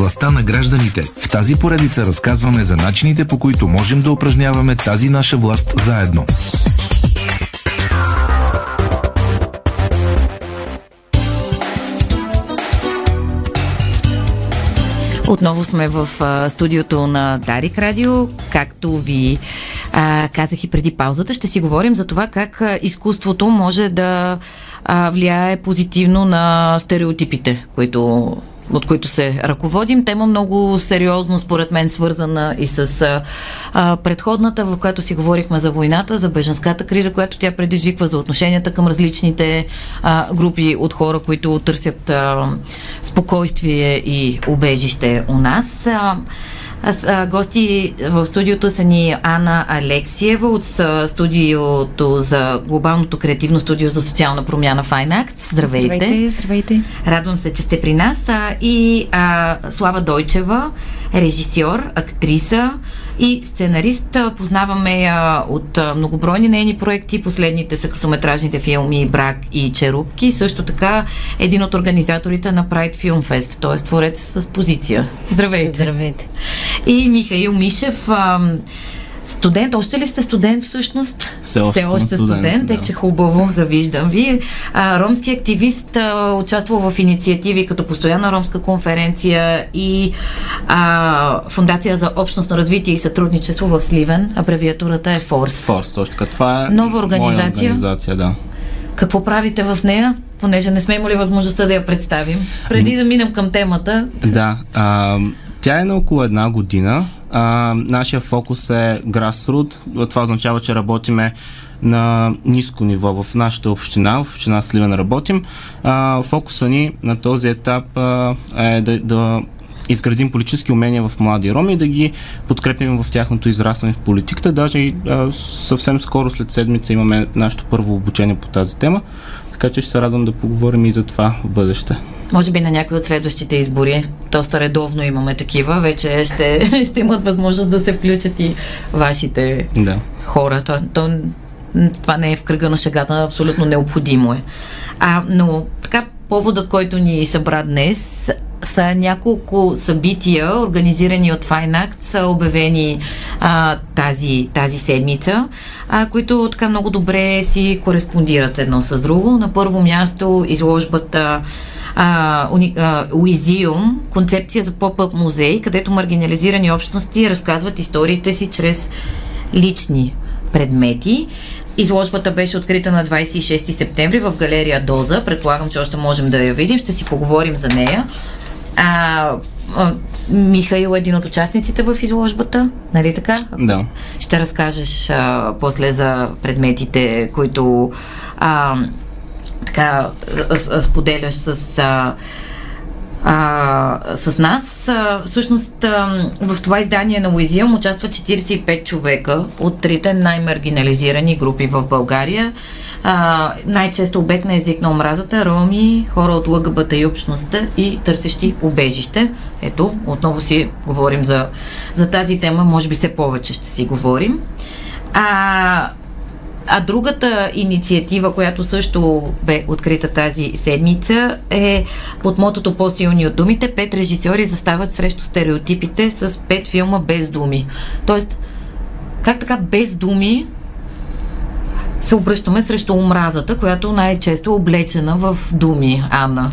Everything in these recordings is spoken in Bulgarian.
властта на гражданите. В тази поредица разказваме за начините по които можем да упражняваме тази наша власт заедно. Отново сме в а, студиото на Дарик Радио. Както ви а, казах и преди паузата, ще си говорим за това как а, изкуството може да а, влияе позитивно на стереотипите, които от които се ръководим. Тема много сериозно, според мен, свързана и с а, предходната, в която си говорихме за войната, за беженската криза, която тя предизвиква, за отношенията към различните а, групи от хора, които търсят а, спокойствие и убежище у нас. А, аз, а, гости в студиото са ни Ана Алексиева от студиото за глобалното креативно студио за социална промяна Fine Здравейте. Здравейте, здравейте. Радвам се, че сте при нас. А, и а, Слава Дойчева, режисьор, актриса, и сценарист. Познаваме я от многобройни нейни проекти. Последните са късометражните филми Брак и Черупки. Също така един от организаторите на Pride Film Fest, т.е. творец с позиция. Здравейте! Здравейте! И Михаил Мишев, Студент, още ли сте студент всъщност? Все още, Все още студент, студент, да. е, че хубаво, завиждам ви. А, ромски активист, а, участвал в инициативи като постоянна ромска конференция и а, Фундация за общностно развитие и сътрудничество в Сливен. Абревиатурата е ФОРС. Форс, точно така. Това е Нова организация? Организация, да. Какво правите в нея? Понеже не сме имали възможността да я представим. Преди да минем към темата, Да. А, тя е на около една година. А, нашия фокус е grassroot. Това означава, че работиме на ниско ниво в нашата община, в община Сливен работим. А, фокуса ни на този етап а, е да, да изградим политически умения в млади роми и да ги подкрепим в тяхното израстване в политиката. Даже а, съвсем скоро след седмица имаме нашето първо обучение по тази тема, така че ще се радвам да поговорим и за това в бъдеще. може би на някои от следващите избори, доста редовно имаме такива, вече ще, ще имат възможност да се включат и вашите Да. хора. То, то, това не е в кръга на шегата, абсолютно необходимо е. А, но така, поводът, който ни събра днес, са няколко събития, организирани от Fine Act, са обявени а, тази, тази седмица, а, които така много добре си кореспондират едно с друго. На първо място изложбата Уизиум, концепция за поп-ъп музей, където маргинализирани общности разказват историите си чрез лични предмети. Изложбата беше открита на 26 септември в галерия Доза. Предполагам, че още можем да я видим. Ще си поговорим за нея. А, а, Михаил е един от участниците в изложбата, нали така? Да. Ще разкажеш а, после за предметите, които а, така споделяш с. А, а, с нас. А, всъщност а, в това издание на Уизиум участват 45 човека от трите най-маргинализирани групи в България. А, най-често обект на език на омразата, роми, хора от ЛГБТ и общността и търсещи убежище. Ето, отново си говорим за, за тази тема, може би все повече ще си говорим. А, а другата инициатива, която също бе открита тази седмица, е под мотото По-силни от думите. Пет режисьори застават срещу стереотипите с пет филма без думи. Тоест, как така без думи се обръщаме срещу омразата, която най-често е облечена в думи, Анна?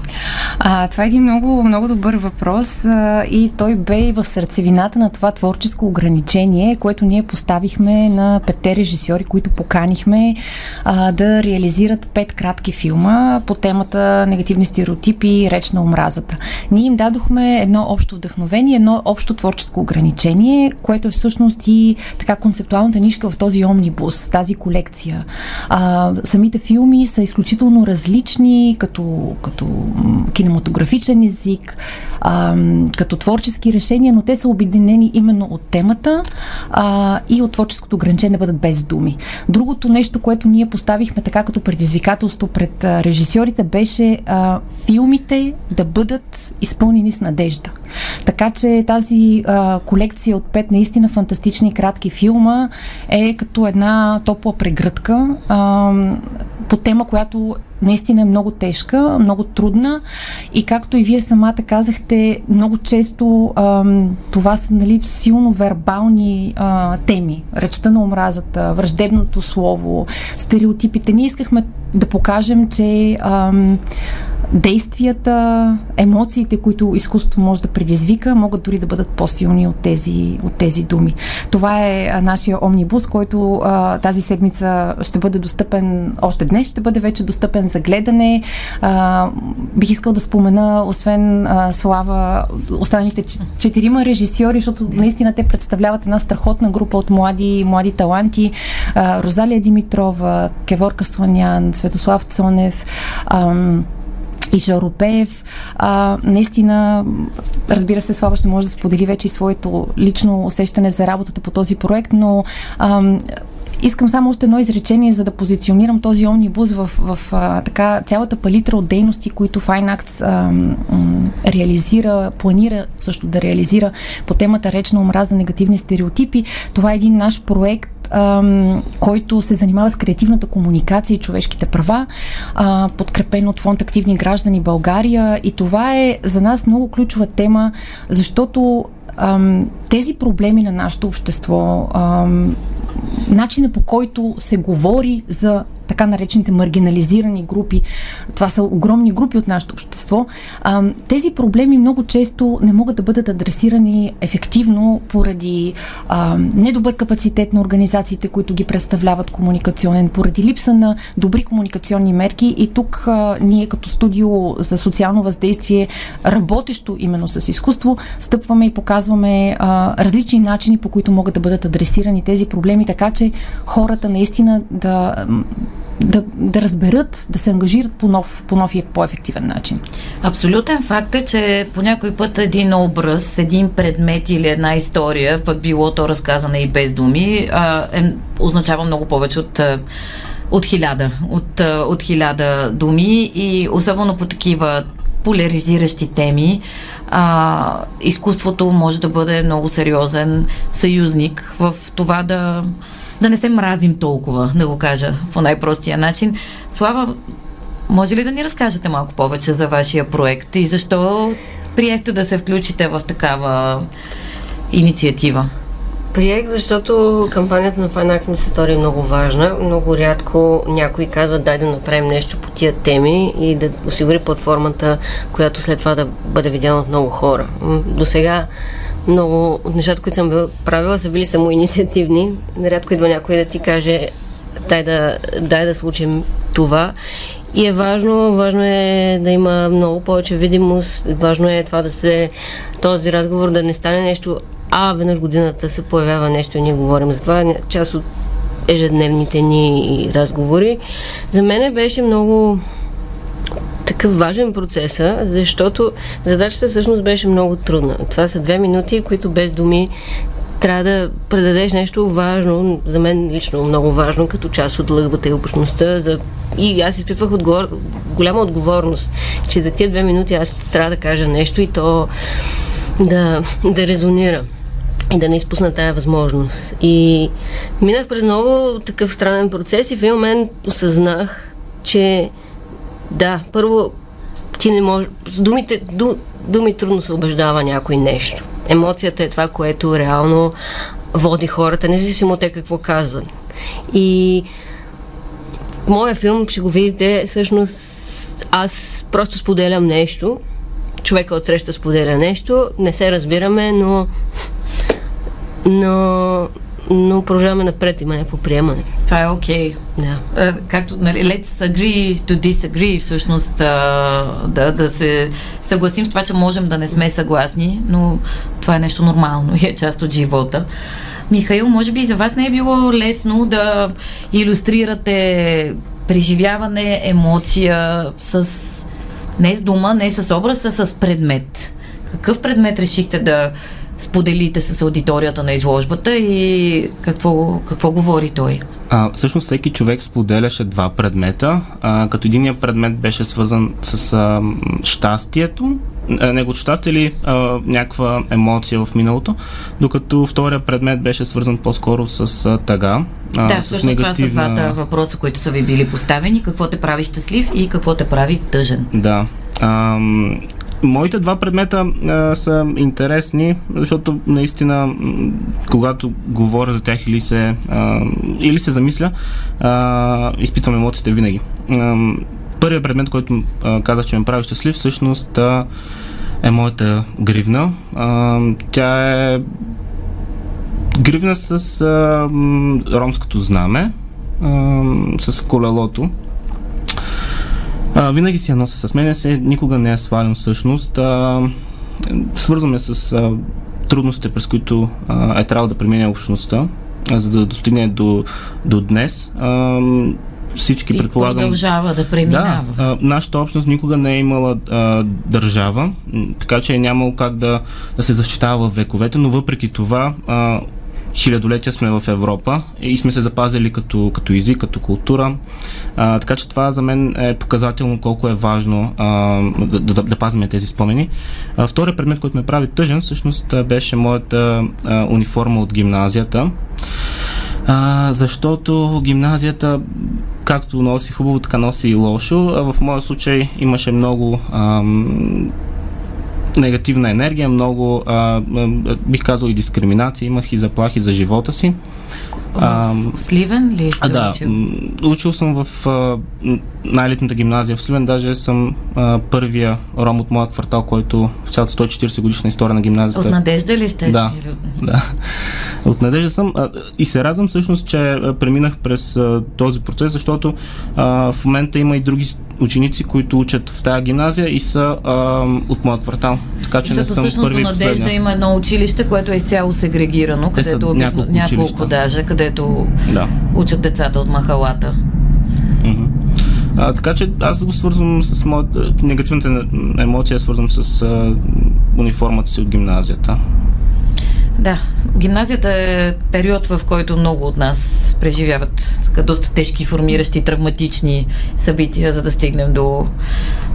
А, това е един много, много добър въпрос а, и той бе и в сърцевината на това творческо ограничение, което ние поставихме на петте режисьори, които поканихме а, да реализират пет кратки филма по темата негативни стереотипи и реч на омразата. Ние им дадохме едно общо вдъхновение, едно общо творческо ограничение, което е всъщност и така концептуалната нишка в този омнибус, тази колекция. А, самите филми са изключително различни, като, като кинематографичен език, а, като творчески решения, но те са обединени именно от темата а, и от творческото ограничение да бъдат без думи. Другото нещо, което ние поставихме така като предизвикателство пред а, режисьорите, беше а, филмите да бъдат изпълнени с надежда. Така че тази а, колекция от пет наистина фантастични кратки филма е като една топла прегръдка. А, по тема, която наистина е много тежка, много трудна и както и вие самата казахте, много често ам, това са нали, силно вербални а, теми. Речта на омразата, враждебното слово, стереотипите. Ние искахме да покажем, че ам, действията, емоциите, които изкуството може да предизвика, могат дори да бъдат по-силни от тези, от тези думи. Това е нашия омнибус, който а, тази седмица ще бъде достъпен, още днес ще бъде вече достъпен за гледане. А, бих искал да спомена, освен а, Слава, останалите четирима режисьори, защото наистина те представляват една страхотна група от млади, млади таланти. А, Розалия Димитрова, Кеворка Сланян, Светослав Цонев, ам, и Жаропеев. А, наистина, разбира се, Слава ще може да сподели вече и своето лично усещане за работата по този проект, но ам, Искам само още едно изречение, за да позиционирам този омнибус в, в а, така цялата палитра от дейности, които Fine а, м, реализира, планира също да реализира по темата реч на омраза, негативни стереотипи. Това е един наш проект, който се занимава с креативната комуникация и човешките права, подкрепен от фонд Активни граждани България. И това е за нас много ключова тема, защото тези проблеми на нашето общество, начина по който се говори за така наречените маргинализирани групи, това са огромни групи от нашето общество, а, тези проблеми много често не могат да бъдат адресирани ефективно поради а, недобър капацитет на организациите, които ги представляват комуникационен, поради липса на добри комуникационни мерки. И тук а, ние като студио за социално въздействие, работещо именно с изкуство, стъпваме и показваме а, различни начини, по които могат да бъдат адресирани тези проблеми, така че хората наистина да да, да разберат, да се ангажират по нов, по нов и по-ефективен начин. Абсолютен факт е, че по някой път един образ, един предмет или една история, пък било то разказана и без думи, е, означава много повече от от хиляда, от, от хиляда думи и особено по такива поляризиращи теми, а, изкуството може да бъде много сериозен съюзник в това да да не се мразим толкова, да го кажа по най-простия начин. Слава, може ли да ни разкажете малко повече за вашия проект и защо приехте да се включите в такава инициатива? Приех, защото кампанията на Fine ми се стори много важна. Много рядко някой казва дай да направим нещо по тия теми и да осигури платформата, която след това да бъде видяна от много хора. До сега много от нещата, които съм правила, са били само инициативни. Нарядко идва някой да ти каже дай да, дай да случим това. И е важно, важно е да има много повече видимост, важно е това да се, този разговор да не стане нещо, а веднъж годината се появява нещо и ние говорим за това. Част от ежедневните ни разговори. За мен беше много такъв важен процес, защото задачата всъщност беше много трудна. Това са две минути, които без думи трябва да предадеш нещо важно, за мен лично много важно, като част от лъгбата и общността. За... И аз изпитвах отговор... голяма отговорност, че за тия две минути аз трябва да кажа нещо и то да, да резонира и да не изпусна тая възможност. И минах през много такъв странен процес и в един момент осъзнах, че да, първо ти не можеш. С думите, ду, думи трудно се убеждава някой нещо. Емоцията е това, което реално води хората, независимо те какво казват. И моя филм ще го видите, всъщност аз просто споделям нещо, човека отсреща споделя нещо, не се разбираме, но но но продължаваме напред, има някакво приемане. Това е окей. Okay. Да. Uh, както, нали, let's agree to disagree, всъщност uh, да, да се съгласим с това, че можем да не сме съгласни, но това е нещо нормално и е част от живота. Михаил, може би и за вас не е било лесно да иллюстрирате преживяване, емоция с не с дума, не с образ, а с предмет. Какъв предмет решихте да споделите с аудиторията на изложбата и какво, какво говори той? А, всъщност всеки човек споделяше два предмета, а, като единия предмет беше свързан с а, щастието неговото щастие или а, някаква емоция в миналото, докато втория предмет беше свързан по-скоро с а, тъга. А, да, с всъщност негативна... това са двата въпроса, които са ви били поставени. Какво те прави щастлив и какво те прави тъжен? Да. А, Моите два предмета а, са интересни, защото наистина, когато говоря за тях или се, а, или се замисля, а, изпитвам емоциите винаги. А, първият предмет, който а, казах, че ме прави щастлив, всъщност а, е моята гривна. А, тя е гривна с а, ромското знаме, а, с колелото. А, винаги си я нося с мен, се никога не я свалям всъщност. А, свързваме с а, трудностите, през които а, е трябвало да премине общността, а, за да достигне до, до днес. А, всички и предполагам. продължава да преминава. Да, а, нашата общност никога не е имала а, държава, така че е нямало как да, да се защитава в вековете, но въпреки това а, хилядолетия сме в Европа и сме се запазили като, като език, като култура. А, така че това за мен е показателно колко е важно а, да, да, да пазим тези спомени. А, втория предмет, който ме прави тъжен, всъщност беше моята а, униформа от гимназията. А, защото гимназията, както носи хубаво, така носи и лошо. А в моя случай имаше много ам, негативна енергия, много, а, бих казал и дискриминация, имах и заплахи за живота си. А, в Сливен ли а, да, учил? учил съм в а, най-елитната гимназия в Сливен, даже съм а, първия ром от моя квартал, който в цялата 140 годишна история на гимназията. От Надежда ли сте? Да, да. От Надежда съм а, и се радвам всъщност, че преминах през а, този процес, защото а, в момента има и други ученици, които учат в тази гимназия и са а, от моят квартал. Така че Защото не съм първи до Надежда има едно училище, което е изцяло сегрегирано, Те където няколко, няколко даже, където да. учат децата от махалата. А, така че аз го свързвам с моята негативната емоция, свързвам с а, униформата си от гимназията. Да, гимназията е период, в който много от нас преживяват така, доста тежки, формиращи, травматични събития, за да стигнем до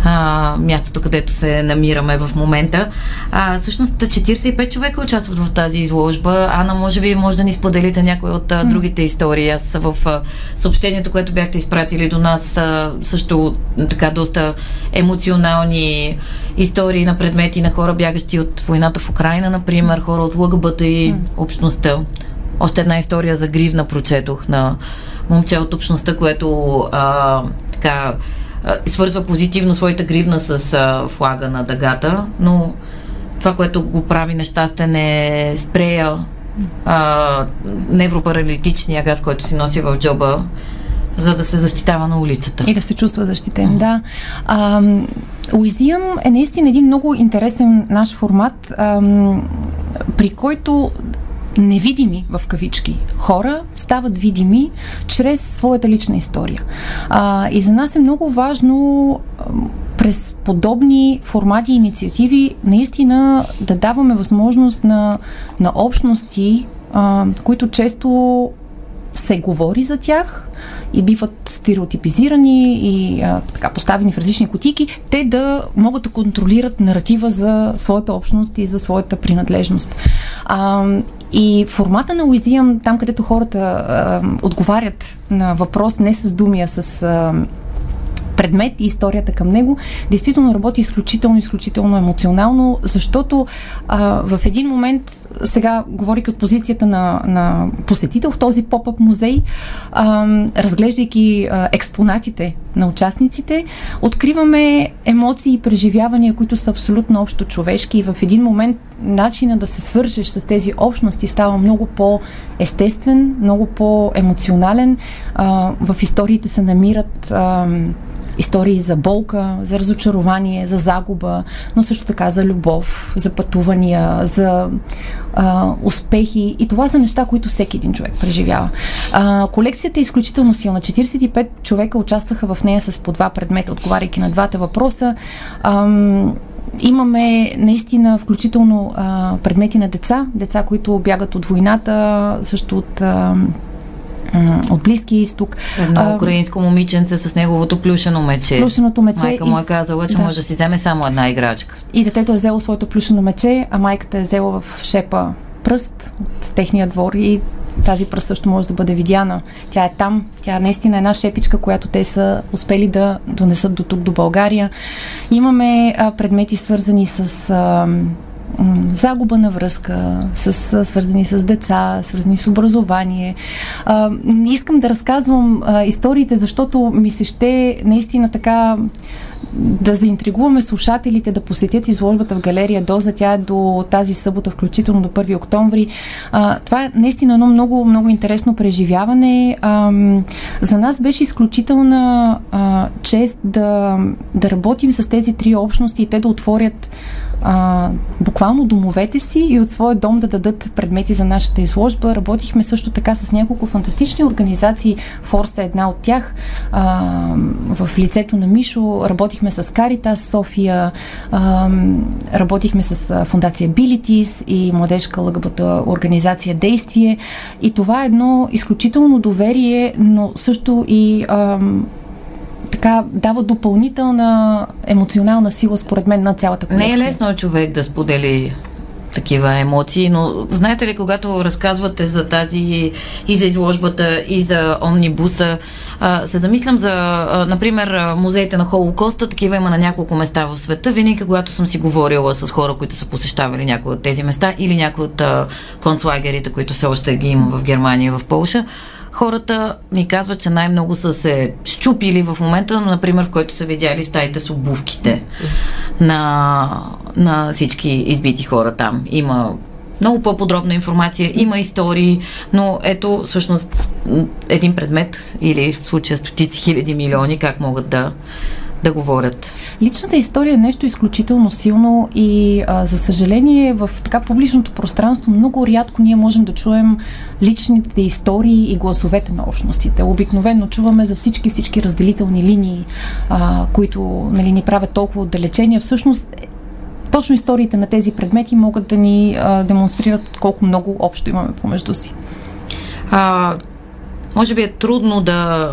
а, мястото, където се намираме в момента. А, всъщност 45 човека участват в тази изложба. Ана, може би може да ни споделите някои от а, другите истории. Аз в а, съобщението, което бяхте изпратили до нас, а, също така доста емоционални истории на предмети на хора, бягащи от войната в Украина, например, хора от ЛГБТ и общността. Още една история за гривна прочетох на момче от общността, което а, така а, свързва позитивно своята гривна с а, флага на дъгата, но това, което го прави нещастен е спрея а, невропаралитичния газ, който си носи в джоба, за да се защитава на улицата. И да се чувства защитен, mm-hmm. да. А, Уизиъм е наистина един много интересен наш формат, а, при който невидими в кавички хора стават видими чрез своята лична история. А, и за нас е много важно през подобни формати и инициативи наистина да даваме възможност на, на общности, а, които често се говори за тях и биват стереотипизирани и а, така поставени в различни кутики, те да могат да контролират наратива за своята общност и за своята принадлежност. А, и формата на Уизиям, там където хората а, отговарят на въпрос не с думи, а с а, предмет и историята към него, действително работи изключително, изключително емоционално, защото а, в един момент, сега говори от позицията на, на посетител в този поп-ъп музей, а, разглеждайки а, експонатите на участниците, откриваме емоции и преживявания, които са абсолютно общо човешки и в един момент начина да се свържеш с тези общности става много по-естествен, много по-емоционален. А, в историите се намират а, истории за болка, за разочарование, за загуба, но също така за любов, за пътувания, за а, успехи. И това са неща, които всеки един човек преживява. А, колекцията е изключително силна. 45 човека участваха в нея с по два предмета, отговаряйки на двата въпроса. Ам, Имаме наистина включително а, предмети на деца, деца, които бягат от войната, също от а, от Близкия изток. Едно украинско момиченце с неговото плюшено мече. Плюшеното мече. Майка му е казала, че да. може да си вземе само една играчка. И детето е взело своето плюшено мече, а майката е взела в шепа пръст от техния двор и тази пръст също може да бъде видяна. Тя е там. Тя наистина е една шепичка, която те са успели да донесат до тук, до България. Имаме а, предмети свързани с а, загуба на връзка, с, свързани с деца, свързани с образование. А, искам да разказвам а, историите, защото ми се ще наистина така да заинтригуваме слушателите да посетят изложбата в галерия Доза. Тя е до тази събота, включително до 1 октомври. А, това е наистина едно много, много интересно преживяване. А, за нас беше изключителна а, чест да, да работим с тези три общности и те да отворят а, буквално домовете си и от своя дом да дадат предмети за нашата изложба. Работихме също така с няколко фантастични организации. Форс е една от тях. А, в лицето на Мишо работихме с Каритас София, а, работихме с фундация Билитис и младежка лъгбата организация Действие. И това е едно изключително доверие, но също и а, така дава допълнителна емоционална сила, според мен, на цялата колекция. Не е лесно човек да сподели такива емоции, но знаете ли, когато разказвате за тази и за изложбата, и за омнибуса, се замислям за, например, музеите на Холокоста, такива има на няколко места в света. Винаги, когато съм си говорила с хора, които са посещавали някои от тези места или някои от концлагерите, които все още ги има в Германия, в Полша, хората ми казват, че най-много са се щупили в момента, например, в който са видяли стаите с обувките на, на всички избити хора там. Има много по-подробна информация, има истории, но ето всъщност един предмет или в случая стотици хиляди милиони как могат да да говорят. Личната история е нещо изключително силно и а, за съжаление в така публичното пространство много рядко ние можем да чуем личните истории и гласовете на общностите. Обикновено чуваме за всички всички разделителни линии, а, които нали, ни правят толкова отдалечения. Всъщност точно историите на тези предмети могат да ни а, демонстрират колко много общо имаме помежду си. А, може би е трудно да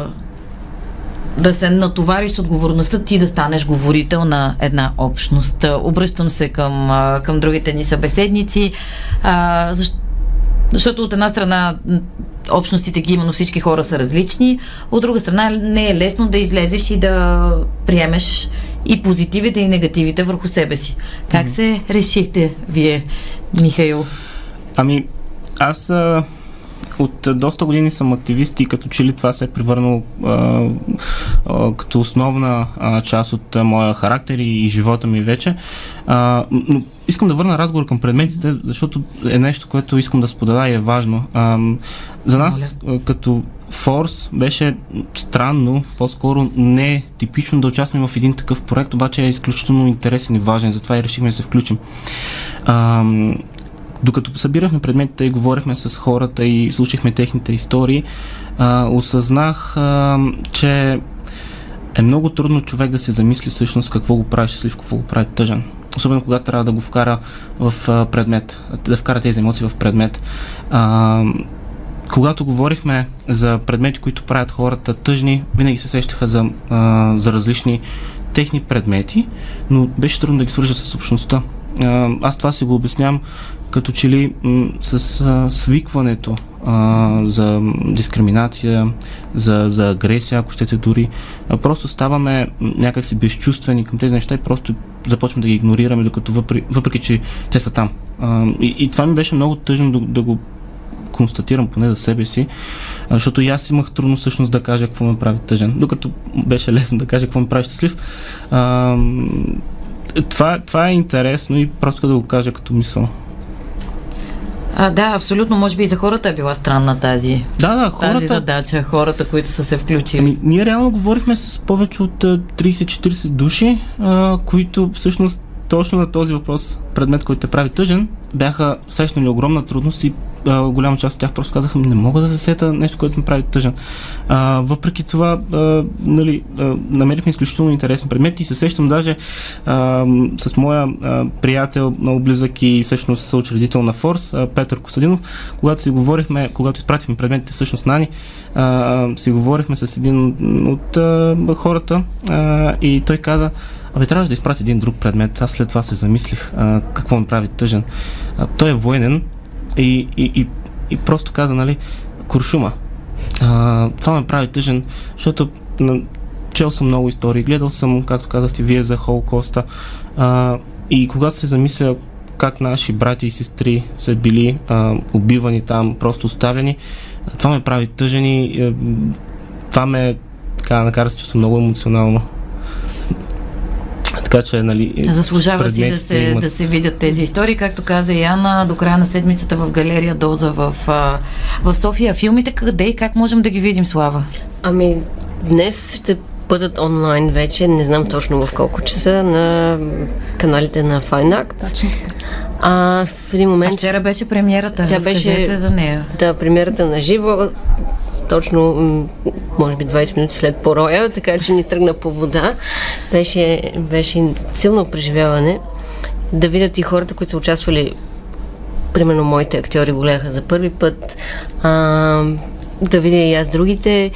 да се натовариш с отговорността ти да станеш говорител на една общност. Обръщам се към, към другите ни събеседници, а, защото от една страна общностите ги има, но всички хора са различни. От друга страна не е лесно да излезеш и да приемеш и позитивите и негативите върху себе си. Как mm-hmm. се решихте вие, Михаил? Ами, аз а, от доста години съм активист и като че ли това се е превърнало а, а, като основна а, част от а, моя характер и, и живота ми вече. А, но искам да върна разговор към предметите, защото е нещо, което искам да споделя и е важно. А, за нас, а, като Форс беше странно, по-скоро не типично да участваме в един такъв проект, обаче е изключително интересен и важен, затова и решихме да се включим. А, докато събирахме предметите и говорихме с хората и слушахме техните истории, а, осъзнах, а, че е много трудно човек да се замисли всъщност какво го прави щастлив, какво го прави тъжен. Особено когато трябва да го вкара в предмет, да вкара тези емоции в предмет. А, когато говорихме за предмети, които правят хората тъжни, винаги се сещаха за, а, за различни техни предмети, но беше трудно да ги свържат с общността. Аз това си го обяснявам като че ли м- с свикването а, за дискриминация, за, за агресия, ако щете дори, а, просто ставаме някакси безчувствени към тези неща и просто започваме да ги игнорираме, докато въпреки, въпреки че те са там. А, и, и това ми беше много тъжно да, да го констатирам поне за себе си, защото и аз имах трудно всъщност да кажа какво ме прави тъжен, докато беше лесно да кажа какво ме прави щастлив. А, това, това е интересно и просто да го кажа като мисъл. А, да, абсолютно. Може би и за хората е била странна тази, да, да, хората... тази задача, хората, които са се включили. Ами, ние реално говорихме с повече от 30-40 души, а, които всъщност точно на този въпрос, предмет, който те прави тъжен, бяха срещнали огромна трудност и а, голяма част от тях просто казаха, не мога да се сета нещо, което ме прави тъжен. А, въпреки това, а, нали, а, намерихме изключително интересни предмети и се сещам даже а, с моя а, приятел, много близък и всъщност съучредител на Форс, Петър Косадинов, когато си говорихме, когато изпратихме предметите всъщност на Ани, а, си говорихме с един от а, хората а, и той каза, Абе, трябваше да изпрати един друг предмет. Аз след това се замислих а, какво ме прави тъжен. А, той е военен и, и, и, просто каза, нали, куршума. А, това ме прави тъжен, защото чел съм много истории, гледал съм, както казахте вие, за Холокоста. А, и когато се замисля как наши брати и сестри са били а, убивани там, просто оставени, това ме прави тъжен и а, това ме така накара се чувства много емоционално. Така че, нали. Заслужава си да се, имат... да се видят тези истории. Както каза Яна, до края на седмицата в галерия Доза в, в София. Филмите къде и как можем да ги видим, Слава? Ами, днес ще бъдат онлайн вече, не знам точно в колко часа, на каналите на Fine Act. Точно. А в един момент... А вчера беше премиерата, тя беше за нея. Да, премиерата на живо точно, може би 20 минути след пороя, така че ни тръгна по вода. Беше, беше силно преживяване. Да видят и хората, които са участвали примерно моите актьори го гледаха за първи път, а, да видя и аз другите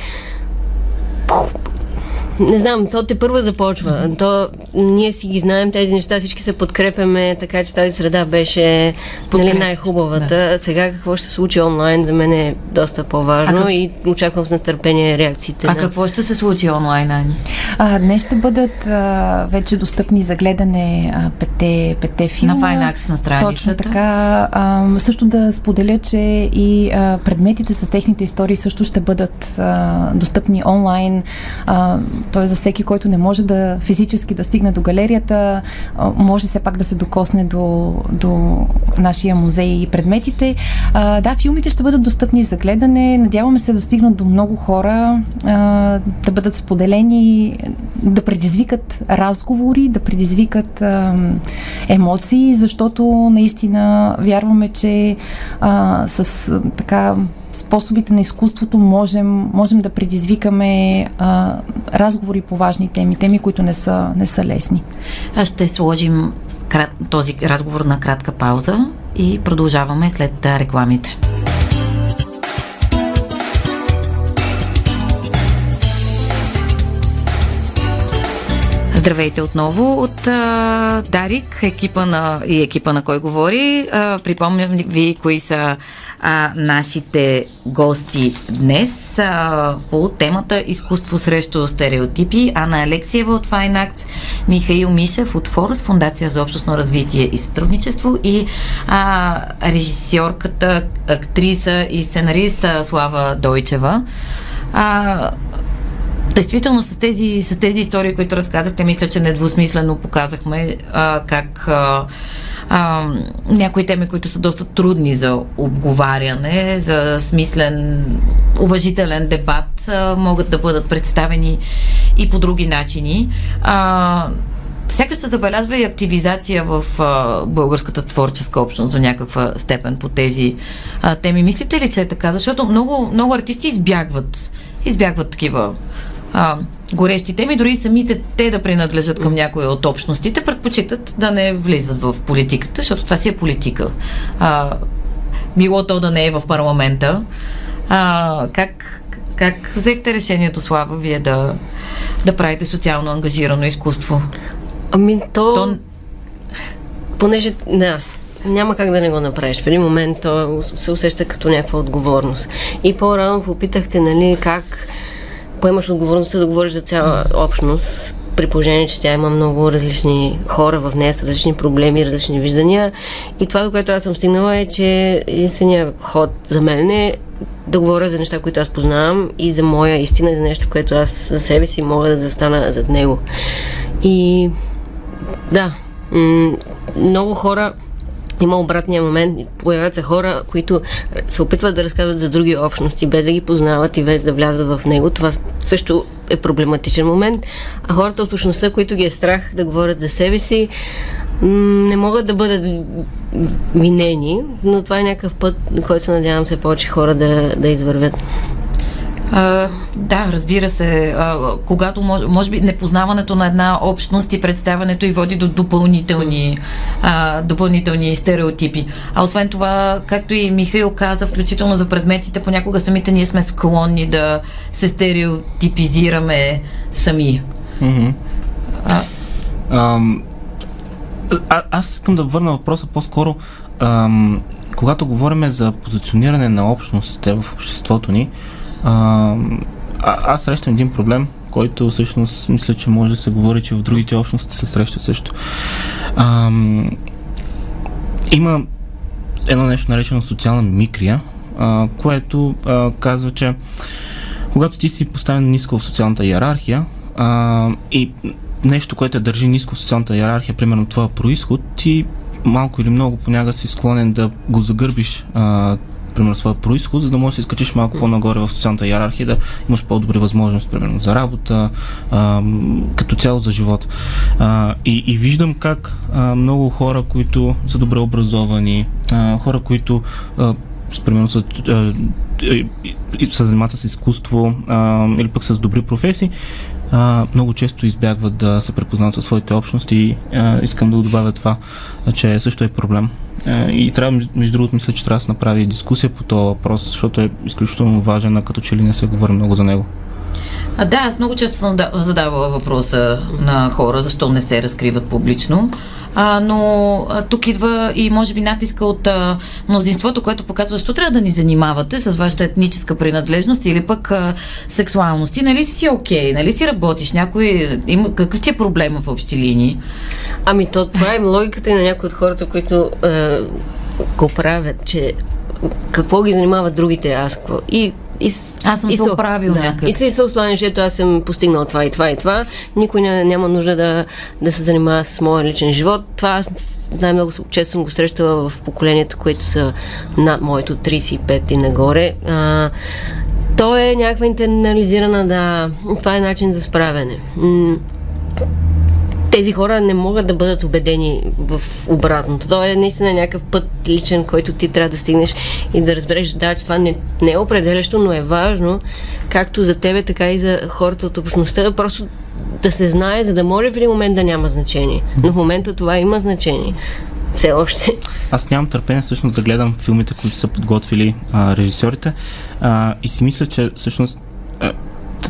не знам, то те първа започва. То, ние си ги знаем тези неща, всички се подкрепяме, така че тази среда беше нали, най-хубавата. Да. Сега какво ще се случи онлайн, за мен е доста по-важно как... и очаквам с нетърпение реакциите. А на... какво ще се случи онлайн, Ани? А, днес ще бъдат а, вече достъпни за гледане а, пете, пете филма. На Fine на страницата. Точно така. А, също да споделя, че и а, предметите с техните истории също ще бъдат а, достъпни онлайн. А, т.е. за всеки, който не може да физически да стигне до галерията, може все пак да се докосне до, до нашия музей и предметите. А, да, филмите ще бъдат достъпни за гледане. Надяваме се да достигнат до много хора, а, да бъдат споделени, да предизвикат разговори, да предизвикат а, емоции, защото наистина вярваме, че а, с така способите на изкуството можем, можем да предизвикаме а, разговори по важни теми, теми, които не са, не са лесни. А ще сложим крат, този разговор на кратка пауза и продължаваме след рекламите. Здравейте отново от а, Дарик, екипа на, и екипа на кой говори. А, припомням ви кои са а, нашите гости днес а, по темата Изкуство срещу стереотипи. Ана Алексиева от Fine Arts, Михаил Мишев от Форс, Фундация за общностно развитие и сътрудничество и а, режисьорката, актриса и сценариста Слава Дойчева. А, Действително с тези, с тези истории, които разказахте, мисля, че недвусмислено показахме а, как а, а, някои теми, които са доста трудни за обговаряне, за смислен, уважителен дебат, а, могат да бъдат представени и по други начини. А, Сякаш се забелязва и активизация в а, българската творческа общност до някаква степен по тези а, теми. Мислите ли, че е така? Защото много, много артисти избягват, избягват такива а, горещи теми, дори и самите те да принадлежат към някои от общностите, предпочитат да не влизат в политиката, защото това си е политика. А, било то да не е в парламента. А, как, как взехте решението, Слава, вие да, да правите социално ангажирано изкуство? Ами то... то... Понеже... Да, няма как да не го направиш. В един момент то се усеща като някаква отговорност. И по-рано попитахте, нали, как поемаш отговорността да говориш за цяла общност, при положение, че тя има много различни хора в нея с различни проблеми, различни виждания. И това, до което аз съм стигнала е, че единственият ход за мен е да говоря за неща, които аз познавам и за моя истина, и за нещо, което аз за себе си мога да застана зад него. И да, м- много хора има обратния момент, появяват се хора, които се опитват да разказват за други общности, без да ги познават и без да влязат в него. Това също е проблематичен момент. А хората от общността, които ги е страх да говорят за себе си, не могат да бъдат винени, но това е някакъв път, който се надявам се повече хора да, да извървят. А, да, разбира се. А, когато, може, може би, непознаването на една общност и представянето и води до допълнителни, а, допълнителни стереотипи. А освен това, както и Михаил каза, включително за предметите, понякога самите ние сме склонни да се стереотипизираме сами. Mm-hmm. А, Ам, а, аз искам да върна въпроса по-скоро. Ам, когато говорим за позициониране на общностите в обществото ни, а, аз срещам един проблем, който всъщност мисля, че може да се говори, че в другите общности се среща също. А, има едно нещо наречено социална мимикрия, а, което а, казва, че когато ти си поставен ниско в социалната иерархия а, и нещо, което държи ниско в социалната иерархия, примерно твоя происход, ти малко или много понякога си склонен да го загърбиш а, примерно, своя происход, за да можеш да се изкачиш малко по-нагоре в социалната иерархия, да имаш по-добри възможности, примерно, за работа, а, като цяло за живот. А, и, и виждам как а, много хора, които са добре образовани, а, хора, които а, примерно са, а, се занимават с изкуство а, или пък с добри професии, а, много често избягват да се препознават със своите общности и а, искам да добавя това, че също е проблем. А, и трябва, между другото, мисля, че трябва да се направи дискусия по този въпрос, защото е изключително важен, а като че ли не се говори много за него. А, да, аз много често съм задавала въпроса на хора, защо не се разкриват публично. А, но а, тук идва и може би натиска от а, мнозинството, което показва, защо трябва да ни занимавате с вашата етническа принадлежност или пък а, сексуалност. И нали си окей, okay, нали си работиш, някой има, какъв ти е проблема в общи линии? Ами то, това е логиката и на някои от хората, които е, го правят, че какво ги занимават другите аз. И и, аз съм и се оправил да, някак. И си се осланяш, ето аз съм постигнал това и това и това. Никой няма, няма нужда да, да се занимава с моя личен живот. Това аз най-много често съм го срещала в поколението, което са над моето 35 и нагоре. А, то е някаква интернализирана, да, това е начин за справяне тези хора не могат да бъдат убедени в обратното. То е наистина някакъв път личен, който ти трябва да стигнеш и да разбереш, да, че това не, не е определящо, но е важно, както за тебе, така и за хората от общността, просто да се знае, за да може в един момент да няма значение. Но в момента това има значение все още. Аз нямам търпение всъщност да гледам филмите, които са подготвили а, режисьорите а, и си мисля, че всъщност а,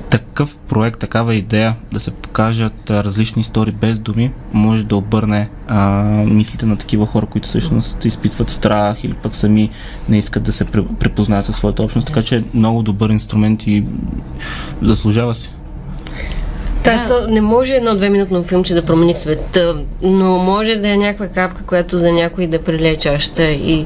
такъв проект, такава идея да се покажат различни истории без думи, може да обърне а, мислите на такива хора, които всъщност изпитват страх или пък сами не искат да се препознаят със своята общност. Така че е много добър инструмент и заслужава си. Да, то не може едно-две минутно филмче да промени света, но може да е някаква капка, която за някой да прилее чашата и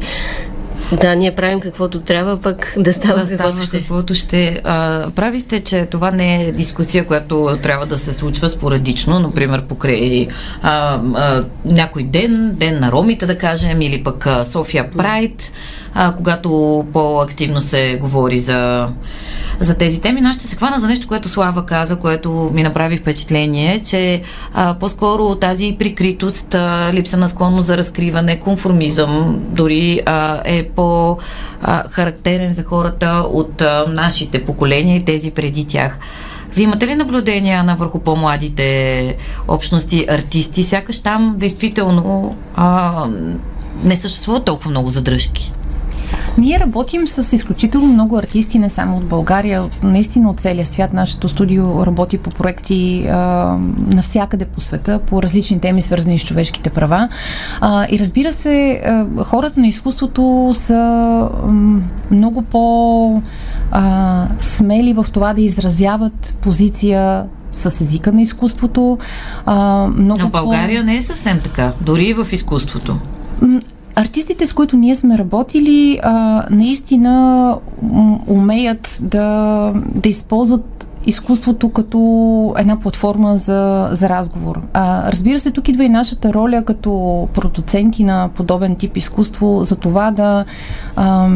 да, ние правим каквото трябва, пък да става да каквото ще. Каквото ще. А, прави сте, че това не е дискусия, която трябва да се случва спорадично, например, покрай а, а, някой ден, ден на ромите, да кажем, или пък а, София Прайд, а, когато по-активно се говори за за тези теми, но аз ще се хвана за нещо, което Слава каза, което ми направи впечатление, че а, по-скоро тази прикритост, а, липса на склонност за разкриване, конформизъм дори а, е по-характерен за хората от а, нашите поколения и тези преди тях. Вие имате ли наблюдения на върху по-младите общности, артисти? Сякаш там действително а, не съществуват толкова много задръжки. Ние работим с изключително много артисти, не само от България, наистина от целия свят. Нашето студио работи по проекти а, навсякъде по света, по различни теми, свързани с човешките права. А, и разбира се, а, хората на изкуството са а, много по- а, смели в това да изразяват позиция с езика на изкуството. А, много Но България по... не е съвсем така, дори и в изкуството артистите, с които ние сме работили, а, наистина умеят да, да използват изкуството като една платформа за, за разговор. А, разбира се, тук идва и нашата роля като продуценти на подобен тип изкуство за това да, а,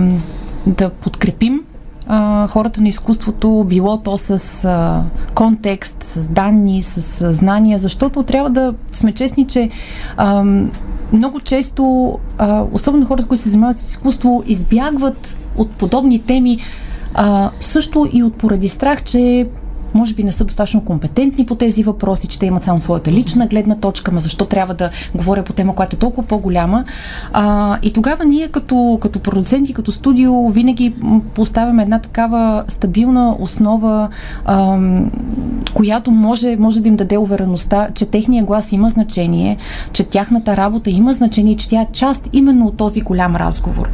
да подкрепим а, хората на изкуството, било то с а, контекст, с данни, с а, знания, защото трябва да сме честни, че а, много често, а, особено хората, които се занимават с изкуство, избягват от подобни теми, а, също и от поради страх, че може би не са достатъчно компетентни по тези въпроси, че те имат само своята лична гледна точка, ма защо трябва да говоря по тема, която е толкова по-голяма. А, и тогава ние като, като продуценти, като студио, винаги поставяме една такава стабилна основа, а, която може, може да им даде увереността, че техния глас има значение, че тяхната работа има значение, че тя е част именно от този голям разговор.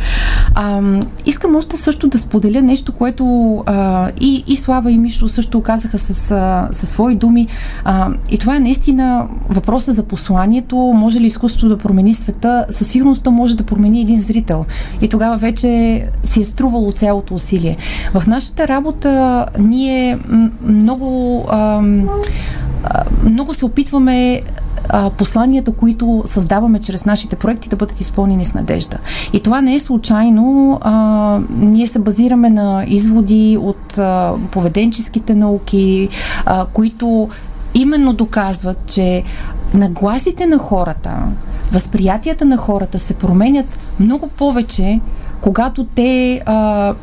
А, искам още също да споделя нещо, което а, и, и Слава и Мишо също казаха казаха с, със свои думи. А, и това е наистина въпроса за посланието. Може ли изкуството да промени света? Със сигурност то може да промени един зрител. И тогава вече си е струвало цялото усилие. В нашата работа ние много, а, много се опитваме а, посланията, които създаваме чрез нашите проекти, да бъдат изпълнени с надежда. И това не е случайно. А, ние се базираме на изводи от а, поведенческите науки, а, които именно доказват, че нагласите на хората, възприятията на хората се променят много повече, когато те а,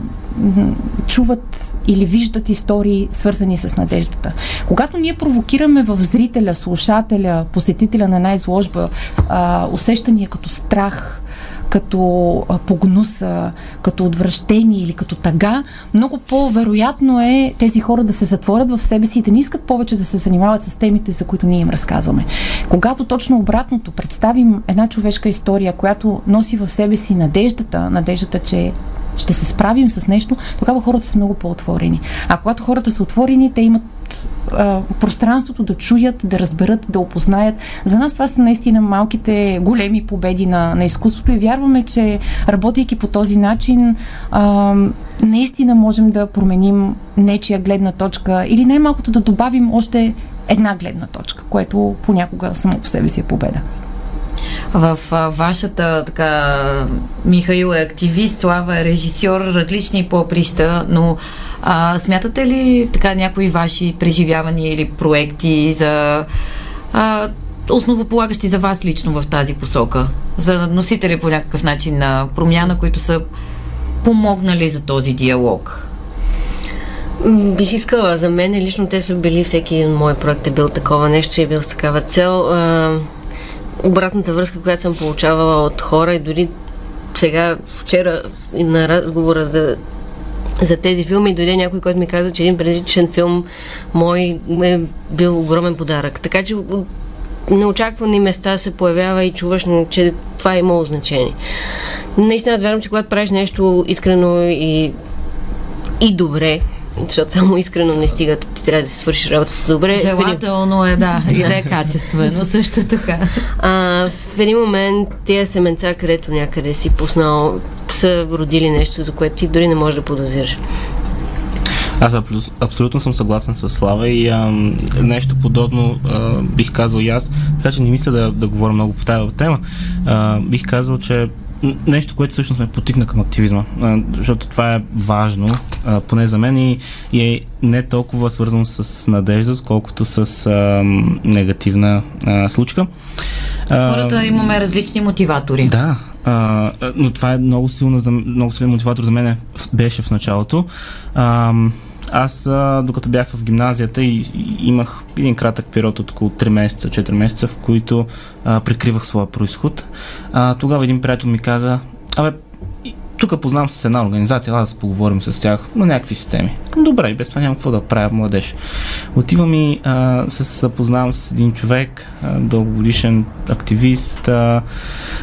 чуват или виждат истории, свързани с надеждата. Когато ние провокираме в зрителя, слушателя, посетителя на една изложба а, усещания като страх, като погнуса, като отвращение или като тъга, много по-вероятно е тези хора да се затворят в себе си и да не искат повече да се занимават с темите, за които ние им разказваме. Когато точно обратното представим една човешка история, която носи в себе си надеждата, надеждата, че ще се справим с нещо, тогава хората са много по-отворени. А когато хората са отворени, те имат а, пространството да чуят, да разберат, да опознаят. За нас това са наистина малките големи победи на, на изкуството и вярваме, че работейки по този начин, а, наистина можем да променим нечия гледна точка или най-малкото да добавим още една гледна точка, което понякога само по себе си е победа. В а, вашата така Михаил е активист, Слава е режисьор, различни поприща, но а, смятате ли така някои ваши преживявания или проекти за а, основополагащи за вас лично в тази посока? За носители по някакъв начин на промяна, които са помогнали за този диалог? Бих искала, за мен лично те са били, всеки мой проект е бил такова нещо и е бил с такава цел. Обратната връзка, която съм получавала от хора и дори сега, вчера на разговора за за тези филми дойде някой, който ми каза, че един предишен филм мой е бил огромен подарък. Така че неочаквани места се появява и чуваш, че това е имало значение. Наистина, вярвам, че когато правиш нещо искрено и, и добре, защото само искрено не стига, ти трябва да си свършиш работата добре. Желателно е, да, и да е качествено също така. А, в един момент тия семенца, където някъде си пуснал, са родили нещо, за което ти дори не можеш да подозираш. Аз абсолютно съм съгласен с Слава и а, нещо подобно а, бих казал и аз, така че не мисля да, да говоря много по тази тема. А, бих казал, че нещо, което всъщност ме потикна към активизма, защото това е важно, поне за мен и, и е не толкова свързано с надежда, колкото с а, негативна а, случка. Хората имаме различни мотиватори. Да, а, но това е много, силна, много силен мотиватор за мен беше в началото. А, аз, докато бях в гимназията и, имах един кратък период от около 3 месеца, 4 месеца, в които прикривах своя происход, тогава един приятел ми каза, абе, тук познавам с една организация, аз да поговорим с тях на някакви системи. Добре, без това няма какво да правя младеж. Отивам и а, се запознавам с един човек, а, дългогодишен активист, а,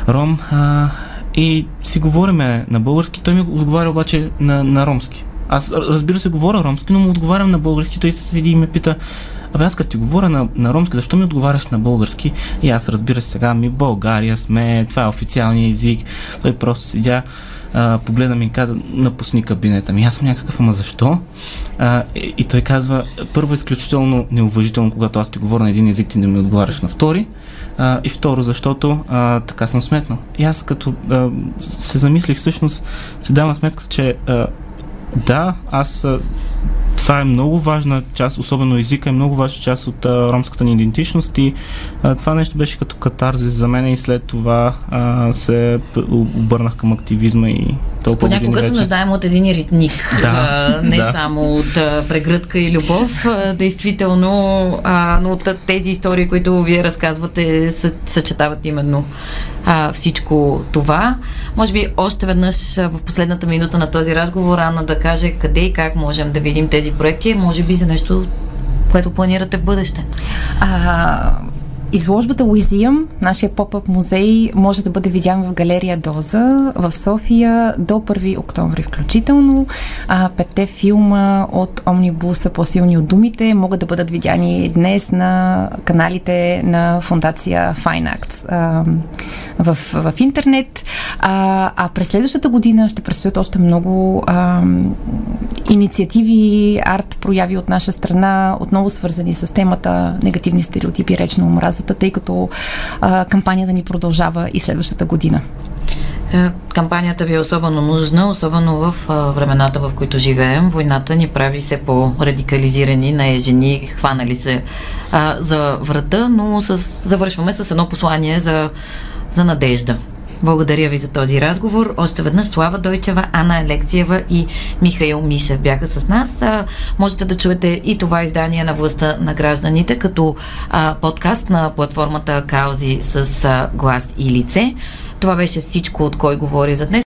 ром, а, и си говориме на български, той ми отговаря обаче на, на ромски. Аз разбира се говоря ромски, но му отговарям на български. Той се седи и ме пита, Абе аз като ти говоря на, на ромски, защо ми отговаряш на български? И аз разбира се сега, ми България сме, това е официалния език. Той просто седя, а, погледна ми и каза, напусни кабинета ми. Аз съм някакъв, ама защо? А, и, и той казва, първо изключително неуважително, когато аз ти говоря на един език, ти не ми отговаряш на втори. А, и второ, защото а, така съм сметнал. И аз като а, се замислих, всъщност се давам сметка, че а, Да, аз това е много важна част, особено езика е много важна част от а, ромската ни идентичност и а, това нещо беше като катарзис за мен и след това а, се обърнах към активизма и толкова Понякога се нуждаем от един ритник, да, а, не да. само от а, прегръдка и любов. А, действително, а, но от тези истории, които вие разказвате, съчетават именно а, всичко това. Може би още веднъж в последната минута на този разговор Анна да каже къде и как можем да видим тези проекти, може би за нещо, което планирате в бъдеще. А, Изложбата Уизиъм, нашия поп-ъп музей, може да бъде видян в галерия Доза в София до 1 октомври включително. А, петте филма от Омнибуса По-силни от думите могат да бъдат видяни днес на каналите на фундация Fine Arts а, в, в интернет. А, а през следващата година ще предстоят още много а, инициативи, арт прояви от наша страна, отново свързани с темата негативни стереотипи, реч на омразата, тъй като а, кампанията ни продължава и следващата година. Е, кампанията ви е особено нужна, особено в времената, в които живеем. Войната ни прави все по-радикализирани, на жени, хванали се а, за врата, но с, завършваме с едно послание за, за надежда. Благодаря ви за този разговор. Още веднъж Слава Дойчева, Ана Алексиева и Михаил Мишев бяха с нас. А, можете да чуете и това издание на властта на гражданите като а, подкаст на платформата Каузи с а, глас и лице. Това беше всичко от кой говори за днес.